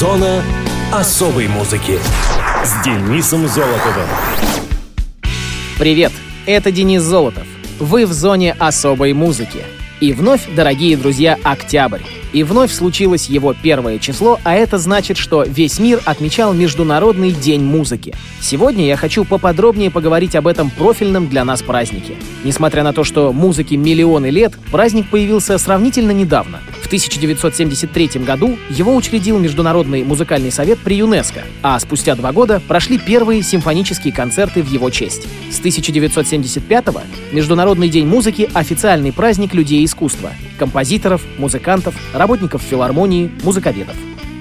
Зона особой музыки с Денисом Золотовым. Привет, это Денис Золотов. Вы в зоне особой музыки. И вновь, дорогие друзья, октябрь. И вновь случилось его первое число, а это значит, что весь мир отмечал Международный день музыки. Сегодня я хочу поподробнее поговорить об этом профильном для нас празднике. Несмотря на то, что музыке миллионы лет, праздник появился сравнительно недавно. В 1973 году его учредил Международный музыкальный совет при ЮНЕСКО, а спустя два года прошли первые симфонические концерты в его честь. С 1975 Международный день музыки — официальный праздник людей искусства — композиторов, музыкантов, работников филармонии, музыковедов.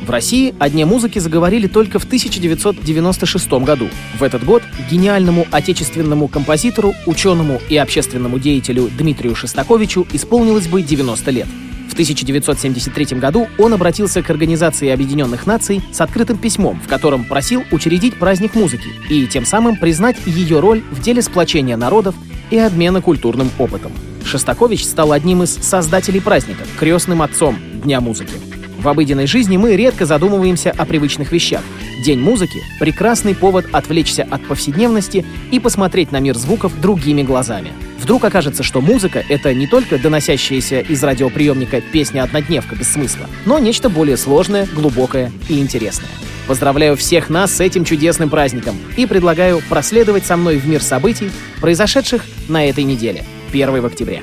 В России о Дне музыки заговорили только в 1996 году. В этот год гениальному отечественному композитору, ученому и общественному деятелю Дмитрию Шостаковичу исполнилось бы 90 лет. В 1973 году он обратился к Организации Объединенных Наций с открытым письмом, в котором просил учредить праздник музыки и тем самым признать ее роль в деле сплочения народов и обмена культурным опытом. Шостакович стал одним из создателей праздника, крестным отцом Дня музыки. В обыденной жизни мы редко задумываемся о привычных вещах. День музыки — прекрасный повод отвлечься от повседневности и посмотреть на мир звуков другими глазами. Вдруг окажется, что музыка — это не только доносящаяся из радиоприемника песня-однодневка без смысла, но нечто более сложное, глубокое и интересное. Поздравляю всех нас с этим чудесным праздником и предлагаю проследовать со мной в мир событий, произошедших на этой неделе, 1 октября.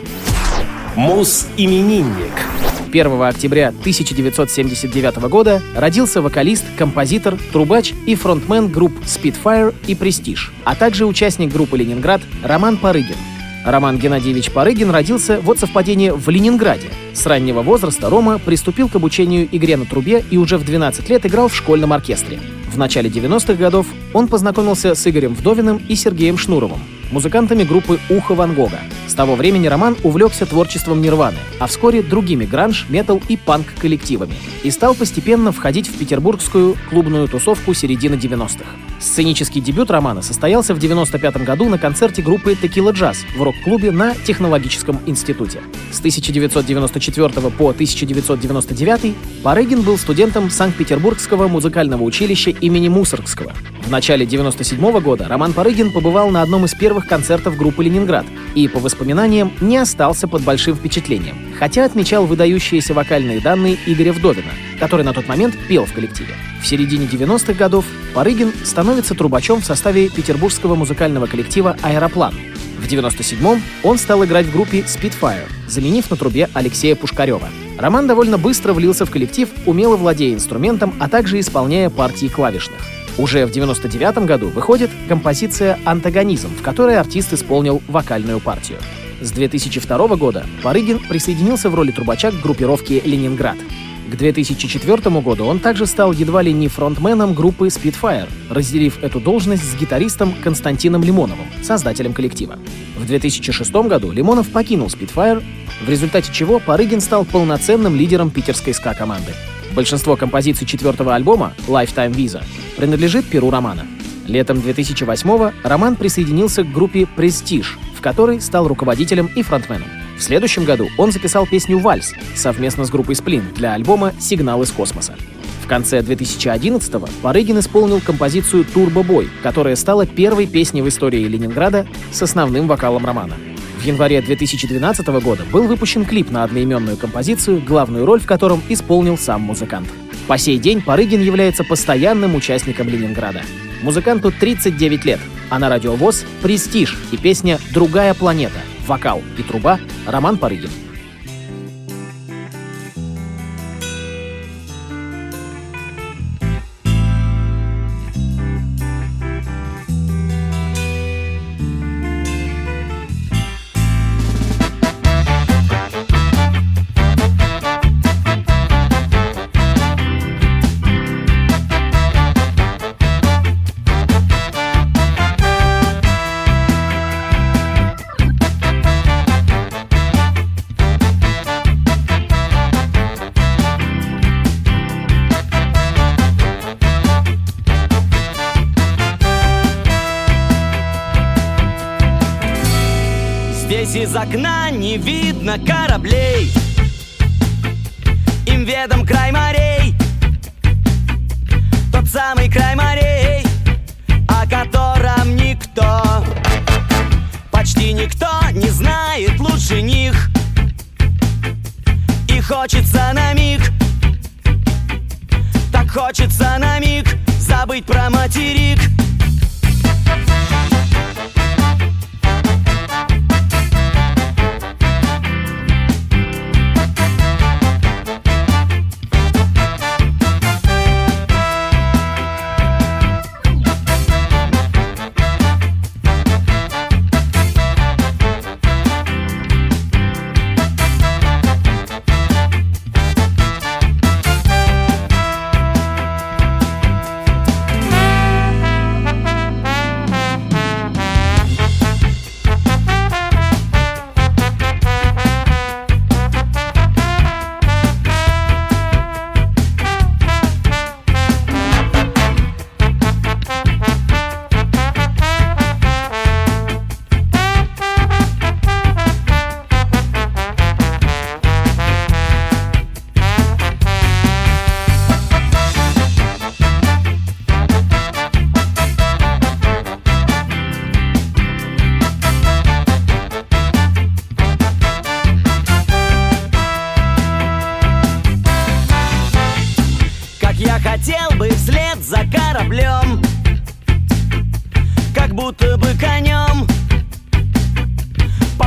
Мус-именинник. 1 октября 1979 года родился вокалист, композитор, трубач и фронтмен групп Spitfire и Prestige, а также участник группы «Ленинград» Роман Парыгин. Роман Геннадьевич Парыгин родился вот совпадение в Ленинграде. С раннего возраста Рома приступил к обучению игре на трубе и уже в 12 лет играл в школьном оркестре. В начале 90-х годов он познакомился с Игорем Вдовиным и Сергеем Шнуровым, музыкантами группы «Ухо Ван Гога». С того времени Роман увлекся творчеством Нирваны, а вскоре другими гранж, метал и панк-коллективами и стал постепенно входить в петербургскую клубную тусовку середины 90-х. Сценический дебют Романа состоялся в 95 году на концерте группы Tequila Jazz в рок-клубе на Технологическом институте. С 1994 по 1999 Парыгин был студентом Санкт-Петербургского музыкального училища имени Мусоргского. В начале 97 года Роман Парыгин побывал на одном из первых концертов группы «Ленинград» и, по воспоминаниям, не остался под большим впечатлением, хотя отмечал выдающиеся вокальные данные Игоря Вдовина, который на тот момент пел в коллективе. В середине 90-х годов Парыгин становится трубачом в составе петербургского музыкального коллектива «Аэроплан». В 97-м он стал играть в группе Spitfire, заменив на трубе Алексея Пушкарева. Роман довольно быстро влился в коллектив, умело владея инструментом, а также исполняя партии клавишных. Уже в 99 году выходит композиция «Антагонизм», в которой артист исполнил вокальную партию. С 2002 года Парыгин присоединился в роли трубача к группировке «Ленинград». К 2004 году он также стал едва ли не фронтменом группы Spitfire, разделив эту должность с гитаристом Константином Лимоновым, создателем коллектива. В 2006 году Лимонов покинул Spitfire, в результате чего Парыгин стал полноценным лидером питерской ска-команды. Большинство композиций четвертого альбома Lifetime Visa принадлежит перу Романа. Летом 2008-го Роман присоединился к группе Prestige, в которой стал руководителем и фронтменом. В следующем году он записал песню «Вальс» совместно с группой «Сплин» для альбома «Сигнал из космоса». В конце 2011-го Парыгин исполнил композицию «Турбо Бой», которая стала первой песней в истории Ленинграда с основным вокалом романа. Январе 2012 года был выпущен клип на одноименную композицию, главную роль в котором исполнил сам музыкант. По сей день Парыгин является постоянным участником Ленинграда. Музыканту 39 лет, а на радиовоз «Престиж» и песня «Другая планета», вокал и труба Роман Парыгин. Здесь из окна не видно кораблей. Им ведом край морей. Тот самый край морей О котором никто Почти никто не знает лучше них. И хочется на миг Так хочется на миг Забыть про материк.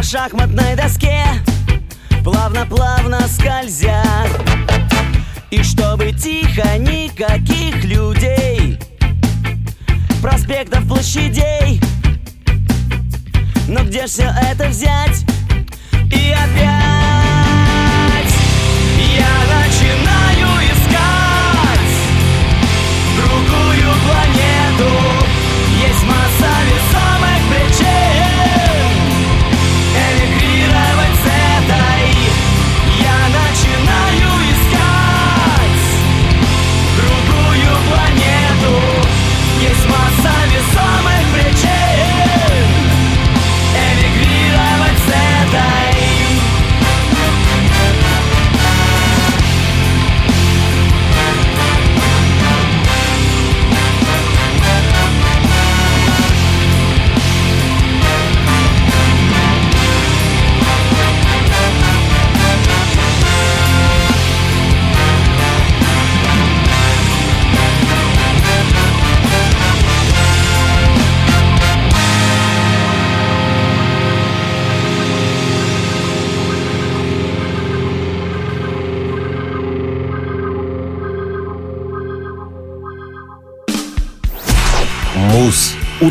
Шахматной доске Плавно-плавно скользя. И чтобы тихо никаких людей Проспектов, площадей. Но где все это взять? И опять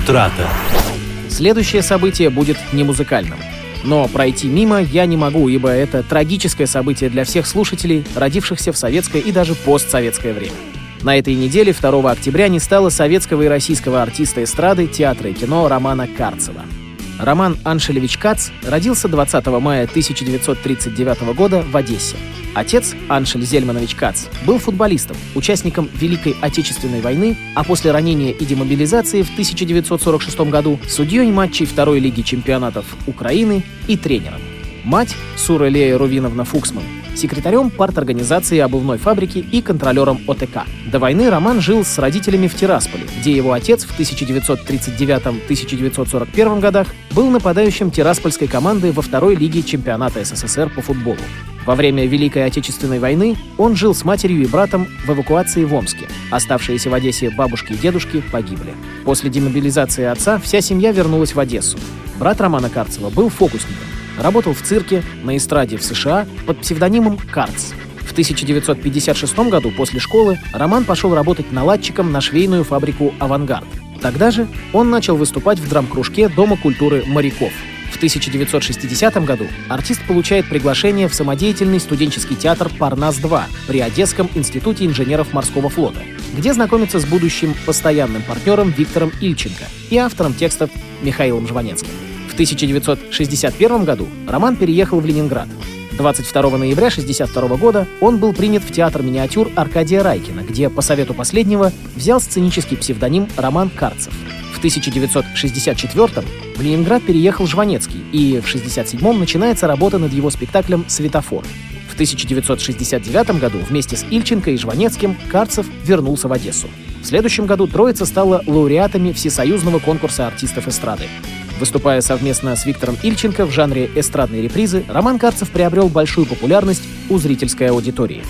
Утрата. Следующее событие будет не музыкальным. Но пройти мимо я не могу, ибо это трагическое событие для всех слушателей, родившихся в советское и даже постсоветское время. На этой неделе, 2 октября, не стало советского и российского артиста эстрады, театра и кино Романа Карцева. Роман Аншелевич Кац родился 20 мая 1939 года в Одессе. Отец, Аншель Зельманович Кац, был футболистом, участником Великой Отечественной войны, а после ранения и демобилизации в 1946 году судьей матчей второй лиги чемпионатов Украины и тренером. Мать, Сура Лея Рувиновна Фуксман, секретарем парторганизации обувной фабрики и контролером ОТК. До войны Роман жил с родителями в Тирасполе, где его отец в 1939-1941 годах был нападающим тираспольской команды во второй лиге чемпионата СССР по футболу. Во время Великой Отечественной войны он жил с матерью и братом в эвакуации в Омске. Оставшиеся в Одессе бабушки и дедушки погибли. После демобилизации отца вся семья вернулась в Одессу. Брат Романа Карцева был фокусником. Работал в цирке, на эстраде в США под псевдонимом Карц. В 1956 году после школы Роман пошел работать наладчиком на швейную фабрику «Авангард». Тогда же он начал выступать в драм-кружке Дома культуры моряков – в 1960 году артист получает приглашение в самодеятельный студенческий театр «Парнас-2» при Одесском институте инженеров морского флота, где знакомится с будущим постоянным партнером Виктором Ильченко и автором текстов Михаилом Жванецким. В 1961 году Роман переехал в Ленинград. 22 ноября 1962 года он был принят в театр миниатюр Аркадия Райкина, где, по совету последнего, взял сценический псевдоним Роман Карцев. В 1964 в Ленинград переехал Жванецкий, и в 1967 начинается работа над его спектаклем «Светофор». В 1969 году вместе с Ильченко и Жванецким Карцев вернулся в Одессу. В следующем году троица стала лауреатами Всесоюзного конкурса артистов эстрады. Выступая совместно с Виктором Ильченко в жанре эстрадной репризы, Роман Карцев приобрел большую популярность у зрительской аудитории.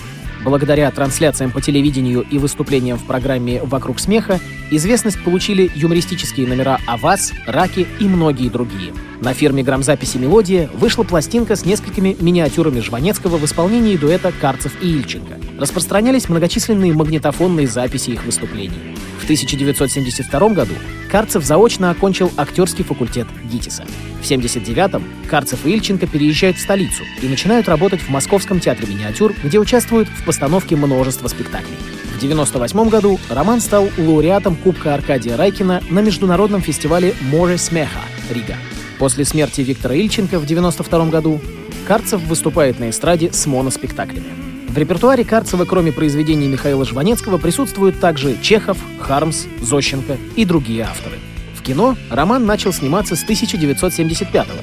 Благодаря трансляциям по телевидению и выступлениям в программе «Вокруг смеха» известность получили юмористические номера «О вас», «Раки» и многие другие. На фирме грамзаписи «Мелодия» вышла пластинка с несколькими миниатюрами Жванецкого в исполнении дуэта Карцев и Ильченко. Распространялись многочисленные магнитофонные записи их выступлений. В 1972 году Карцев заочно окончил актерский факультет ГИТИСа. В 1979-м Карцев и Ильченко переезжают в столицу и начинают работать в Московском театре миниатюр, где участвуют в постановке множества спектаклей. В 1998 году Роман стал лауреатом Кубка Аркадия Райкина на международном фестивале «Море смеха» Рига. После смерти Виктора Ильченко в 1992 году Карцев выступает на эстраде с моноспектаклями. В репертуаре Карцева, кроме произведений Михаила Жванецкого, присутствуют также Чехов, Хармс, Зощенко и другие авторы. В кино роман начал сниматься с 1975 года,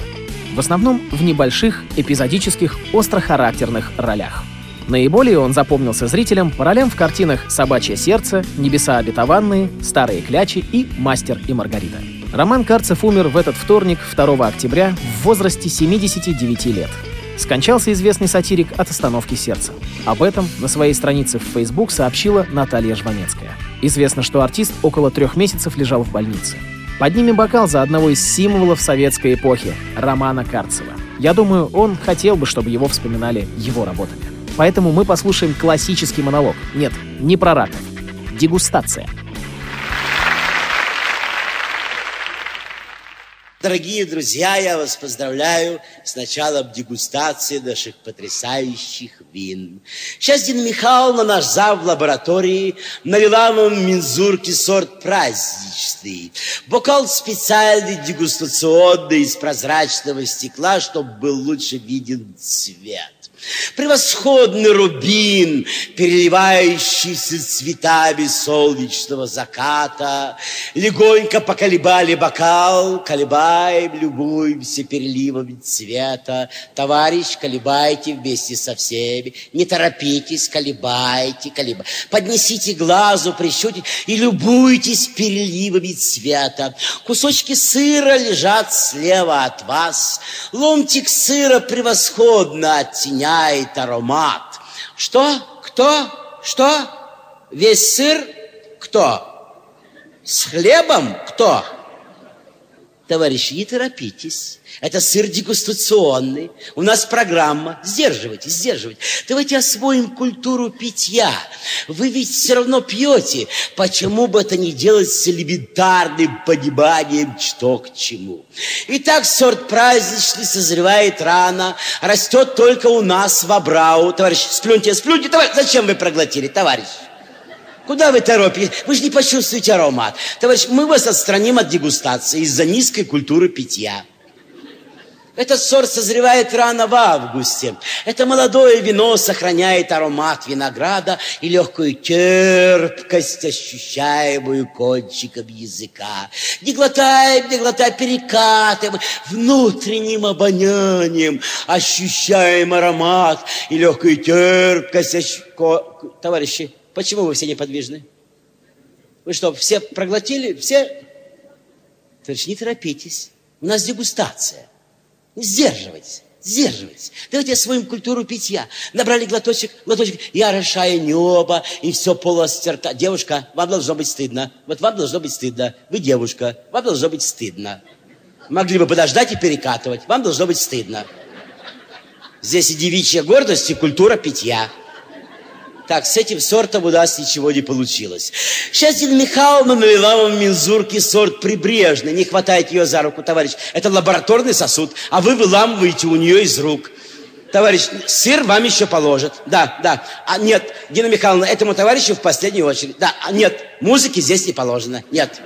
в основном в небольших, эпизодических, острохарактерных ролях. Наиболее он запомнился зрителям по ролям в картинах «Собачье сердце», «Небеса обетованные», «Старые клячи» и «Мастер и Маргарита». Роман Карцев умер в этот вторник, 2 октября, в возрасте 79 лет. Скончался известный сатирик от остановки сердца. Об этом на своей странице в Facebook сообщила Наталья Жванецкая. Известно, что артист около трех месяцев лежал в больнице. Поднимем бокал за одного из символов советской эпохи — Романа Карцева. Я думаю, он хотел бы, чтобы его вспоминали его работами. Поэтому мы послушаем классический монолог. Нет, не про раков. Дегустация — Дорогие друзья, я вас поздравляю с началом дегустации наших потрясающих вин. Сейчас Дина Михайловна, наш зав в лаборатории, налила вам мензурки сорт праздничный. Бокал специальный, дегустационный, из прозрачного стекла, чтобы был лучше виден цвет. Превосходный рубин, переливающийся цветами солнечного заката. Легонько поколебали бокал, колебаем, любуемся переливами цвета. Товарищ, колебайте вместе со всеми. Не торопитесь, колебайте, колебайте. Поднесите глазу, прищутите и любуйтесь переливами цвета. Кусочки сыра лежат слева от вас. Ломтик сыра превосходно оттеняет аромат. Что? Кто? Что? Весь сыр? Кто? С хлебом? Кто? Товарищи, не торопитесь. Это сыр дегустационный. У нас программа. Сдерживайте, сдерживайте. Давайте освоим культуру питья. Вы ведь все равно пьете. Почему бы это не делать с элементарным пониманием, что к чему? Итак, сорт праздничный созревает рано, растет только у нас в Абрау. Товарищ, сплюньте, сплюньте, товарищ. Зачем вы проглотили, товарищ? Куда вы торопитесь? Вы же не почувствуете аромат. Товарищ, мы вас отстраним от дегустации из-за низкой культуры питья. Этот сорт созревает рано в августе. Это молодое вино сохраняет аромат винограда и легкую терпкость, ощущаемую кончиком языка. Не глотаем, не глотаем, перекатываем внутренним обонянием, ощущаем аромат и легкую терпкость. Ощ... Товарищи, Почему вы все неподвижны? Вы что, все проглотили? Все? Товарищ, не торопитесь. У нас дегустация. Сдерживайтесь. Сдерживайтесь. Давайте освоим культуру питья. Набрали глоточек, глоточек, и орошая небо, и все полость рта. Девушка, вам должно быть стыдно. Вот вам должно быть стыдно. Вы девушка, вам должно быть стыдно. Могли бы подождать и перекатывать. Вам должно быть стыдно. Здесь и девичья гордость, и культура питья. Так, с этим сортом у нас ничего не получилось. Дина Михайловна налила вам мензурки сорт прибрежный. Не хватает ее за руку, товарищ. Это лабораторный сосуд, а вы выламываете у нее из рук. Товарищ, сыр вам еще положат. Да, да. А нет, Дина Михайловна, этому товарищу в последнюю очередь. Да, а нет, музыки здесь не положено. Нет.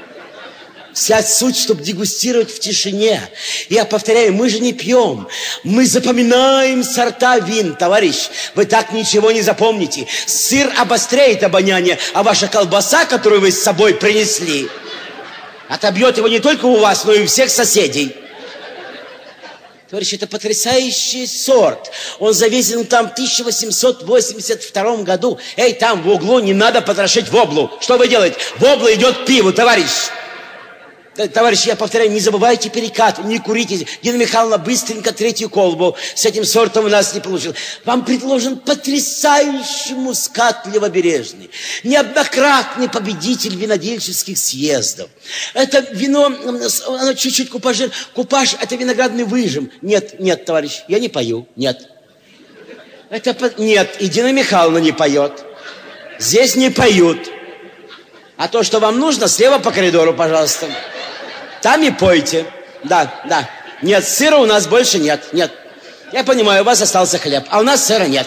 Вся суть, чтобы дегустировать в тишине. Я повторяю, мы же не пьем. Мы запоминаем сорта вин, товарищ. Вы так ничего не запомните. Сыр обостряет обоняние, а ваша колбаса, которую вы с собой принесли, отобьет его не только у вас, но и у всех соседей. Товарищ, это потрясающий сорт. Он завезен там в 1882 году. Эй, там в углу не надо потрошить воблу. Что вы делаете? Вобла идет к пиву, товарищ. Товарищи, я повторяю, не забывайте перекат, не курите. Дина Михайловна быстренько третью колбу. С этим сортом у нас не получилось. Вам предложен потрясающий мускат левобережный. Неоднократный победитель винодельческих съездов. Это вино, оно чуть-чуть купажир. Купаж – это виноградный выжим. Нет, нет, товарищ, я не пою, нет. Это, нет, и Дина Михайловна не поет. Здесь не поют. А то, что вам нужно, слева по коридору, пожалуйста. Там и пойте. Да, да. Нет, сыра у нас больше нет. Нет. Я понимаю, у вас остался хлеб, а у нас сыра нет.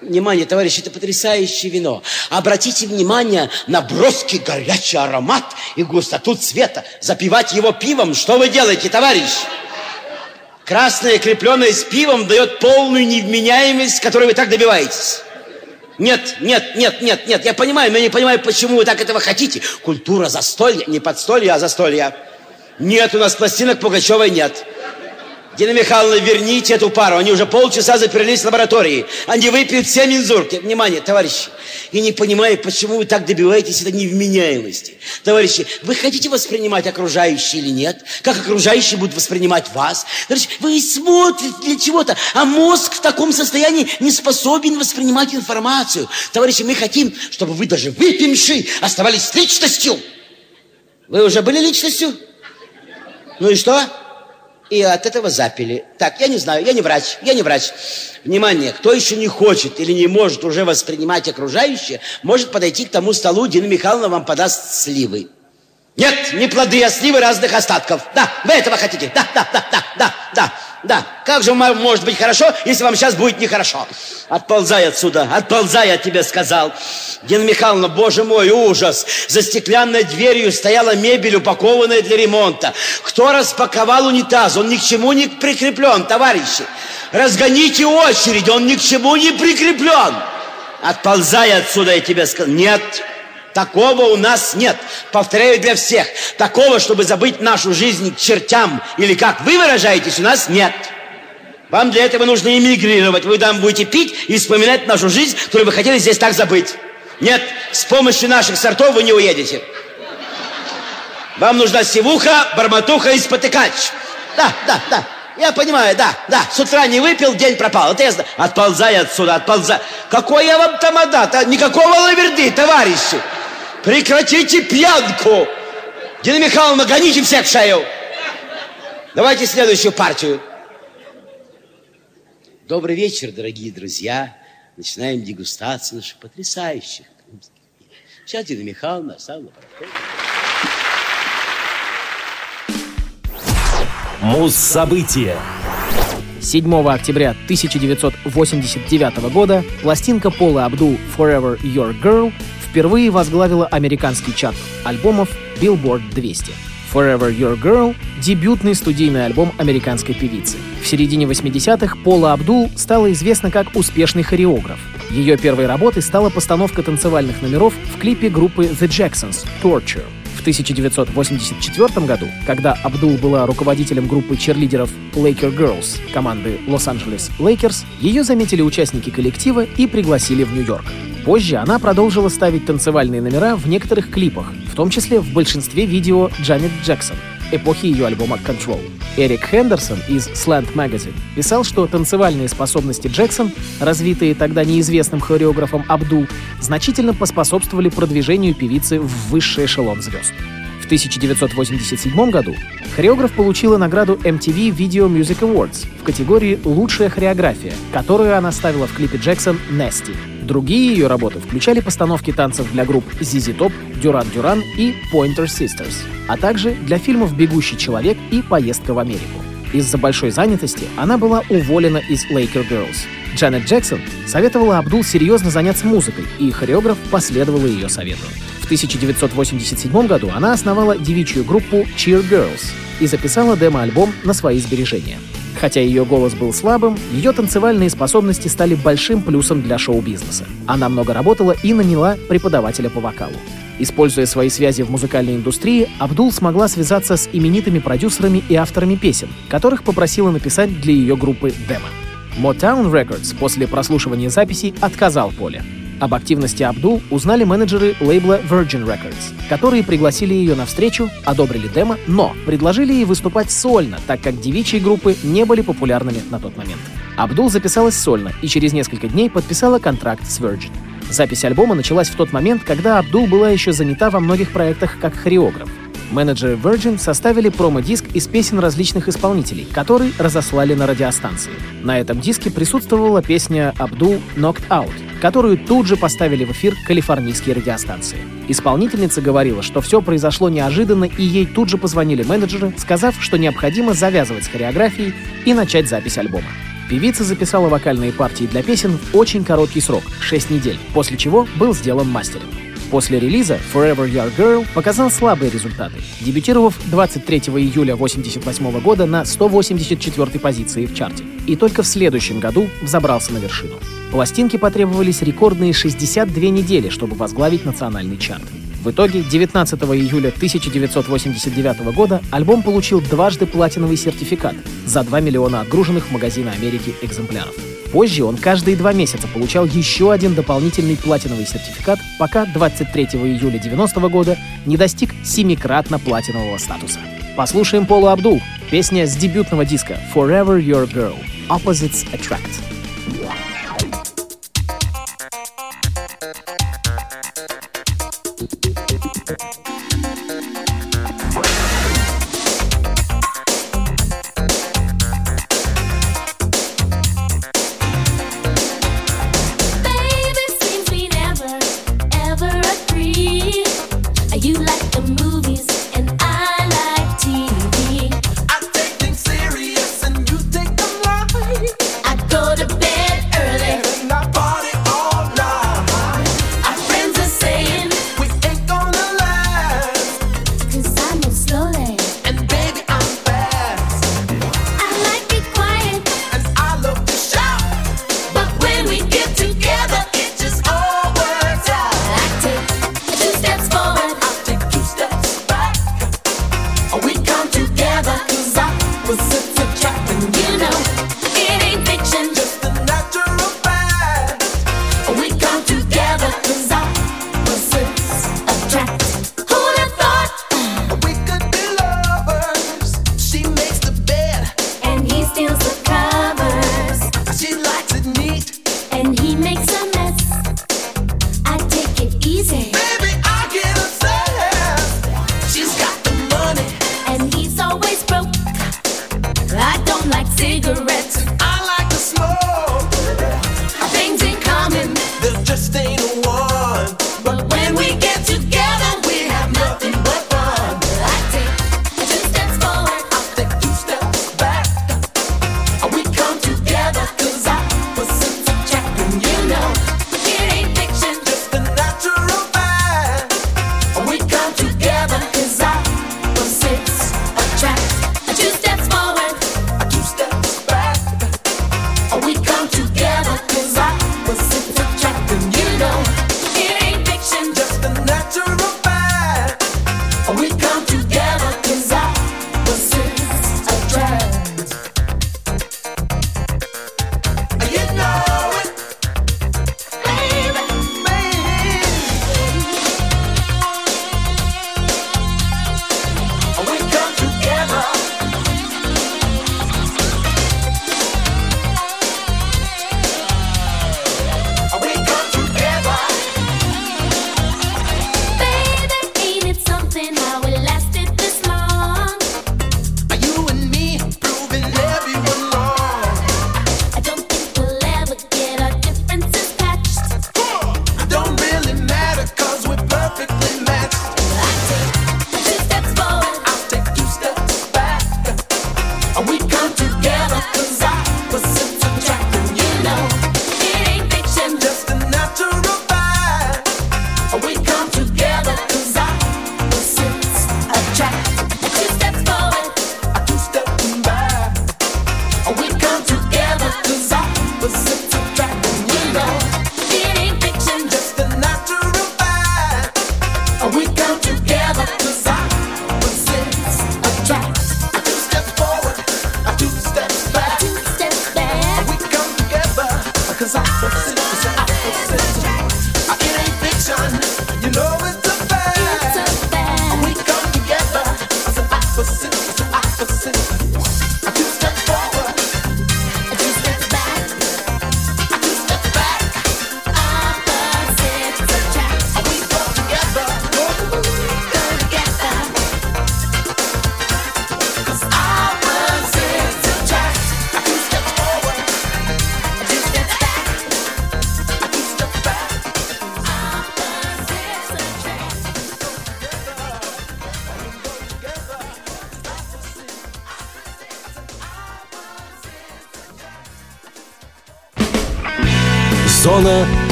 Внимание, товарищи, это потрясающее вино. Обратите внимание на броский горячий аромат и густоту цвета. Запивать его пивом, что вы делаете, товарищ? Красное, крепленное с пивом, дает полную невменяемость, которой вы так добиваетесь. Нет, нет, нет, нет, нет. Я понимаю, но я не понимаю, почему вы так этого хотите. Культура застолья, не подстолья, а застолья. Нет, у нас пластинок Пугачевой нет. Дина Михайловна, верните эту пару. Они уже полчаса заперлись в лаборатории. Они выпьют все мензурки. Внимание, товарищи. Я не понимаю, почему вы так добиваетесь этой невменяемости. Товарищи, вы хотите воспринимать окружающие или нет? Как окружающие будут воспринимать вас? Товарищи, вы смотрите для чего-то, а мозг в таком состоянии не способен воспринимать информацию. Товарищи, мы хотим, чтобы вы даже выпивши оставались личностью. Вы уже были личностью? Ну и что? И от этого запили. Так, я не знаю, я не врач, я не врач. Внимание, кто еще не хочет или не может уже воспринимать окружающее, может подойти к тому столу, Дина Михайловна вам подаст сливы. Нет, не плоды, а сливы разных остатков. Да, вы этого хотите. Да, да, да, да, да, да. Да, как же может быть хорошо, если вам сейчас будет нехорошо? Отползай отсюда, отползай, я тебе сказал. Дина Михайловна, боже мой, ужас. За стеклянной дверью стояла мебель, упакованная для ремонта. Кто распаковал унитаз? Он ни к чему не прикреплен, товарищи. Разгоните очередь, он ни к чему не прикреплен. Отползай отсюда, я тебе сказал. Нет, Такого у нас нет. Повторяю для всех. Такого, чтобы забыть нашу жизнь к чертям, или как вы выражаетесь, у нас нет. Вам для этого нужно эмигрировать. Вы там будете пить и вспоминать нашу жизнь, которую вы хотели здесь так забыть. Нет, с помощью наших сортов вы не уедете. Вам нужна сивуха, барматуха и спотыкач. Да, да, да. Я понимаю, да, да. С утра не выпил, день пропал. Это я знаю. Отползай отсюда, отползай. Какой я вам тамадат? Никакого лаверды, товарищи. Прекратите пьянку! Дина Михайловна, гоните всех в шею! Давайте следующую партию. Добрый вечер, дорогие друзья. Начинаем дегустацию наших потрясающих. Сейчас Дина Михайловна оставила Муз-события. 7 октября 1989 года пластинка Пола Абдул «Forever Your Girl» впервые возглавила американский чарт альбомов Billboard 200. Forever Your Girl — дебютный студийный альбом американской певицы. В середине 80-х Пола Абдул стала известна как успешный хореограф. Ее первой работой стала постановка танцевальных номеров в клипе группы The Jacksons «Torture». В 1984 году, когда Абдул была руководителем группы черлидеров Laker Girls команды Лос-Анджелес Lakers, ее заметили участники коллектива и пригласили в Нью-Йорк. Позже она продолжила ставить танцевальные номера в некоторых клипах, в том числе в большинстве видео Джанет Джексон, эпохи ее альбома Control. Эрик Хендерсон из Slant Magazine писал, что танцевальные способности Джексон, развитые тогда неизвестным хореографом Абдул, значительно поспособствовали продвижению певицы в высший эшелон звезд. В 1987 году хореограф получила награду MTV Video Music Awards в категории «Лучшая хореография», которую она ставила в клипе Джексон «Nasty». Другие ее работы включали постановки танцев для групп ZZ Top, Duran Duran и Pointer Sisters, а также для фильмов «Бегущий человек» и «Поездка в Америку». Из-за большой занятости она была уволена из Laker Girls. Джанет Джексон советовала Абдул серьезно заняться музыкой, и хореограф последовал ее совету. В 1987 году она основала девичью группу Cheer Girls и записала демо-альбом на свои сбережения. Хотя ее голос был слабым, ее танцевальные способности стали большим плюсом для шоу-бизнеса. Она много работала и наняла преподавателя по вокалу. Используя свои связи в музыкальной индустрии, Абдул смогла связаться с именитыми продюсерами и авторами песен, которых попросила написать для ее группы демо. Motown Records после прослушивания записей отказал Поле. Об активности Абдул узнали менеджеры лейбла Virgin Records, которые пригласили ее на встречу, одобрили демо, но предложили ей выступать сольно, так как девичьи группы не были популярными на тот момент. Абдул записалась сольно и через несколько дней подписала контракт с Virgin. Запись альбома началась в тот момент, когда Абдул была еще занята во многих проектах как хореограф. Менеджеры Virgin составили промо-диск из песен различных исполнителей, который разослали на радиостанции. На этом диске присутствовала песня Абдул «Knocked Out», которую тут же поставили в эфир калифорнийские радиостанции. Исполнительница говорила, что все произошло неожиданно, и ей тут же позвонили менеджеры, сказав, что необходимо завязывать с хореографией и начать запись альбома. Певица записала вокальные партии для песен в очень короткий срок — 6 недель, после чего был сделан мастеринг. После релиза Forever Your Girl показал слабые результаты, дебютировав 23 июля 1988 года на 184 позиции в чарте. И только в следующем году взобрался на вершину. Пластинке потребовались рекордные 62 недели, чтобы возглавить национальный чарт. В итоге 19 июля 1989 года альбом получил дважды платиновый сертификат за 2 миллиона отгруженных в магазины Америки экземпляров. Позже он каждые два месяца получал еще один дополнительный платиновый сертификат, пока 23 июля 90 года не достиг семикратно платинового статуса. Послушаем Пола Абдул, песня с дебютного диска «Forever Your Girl» «Opposites Attract». go to bed.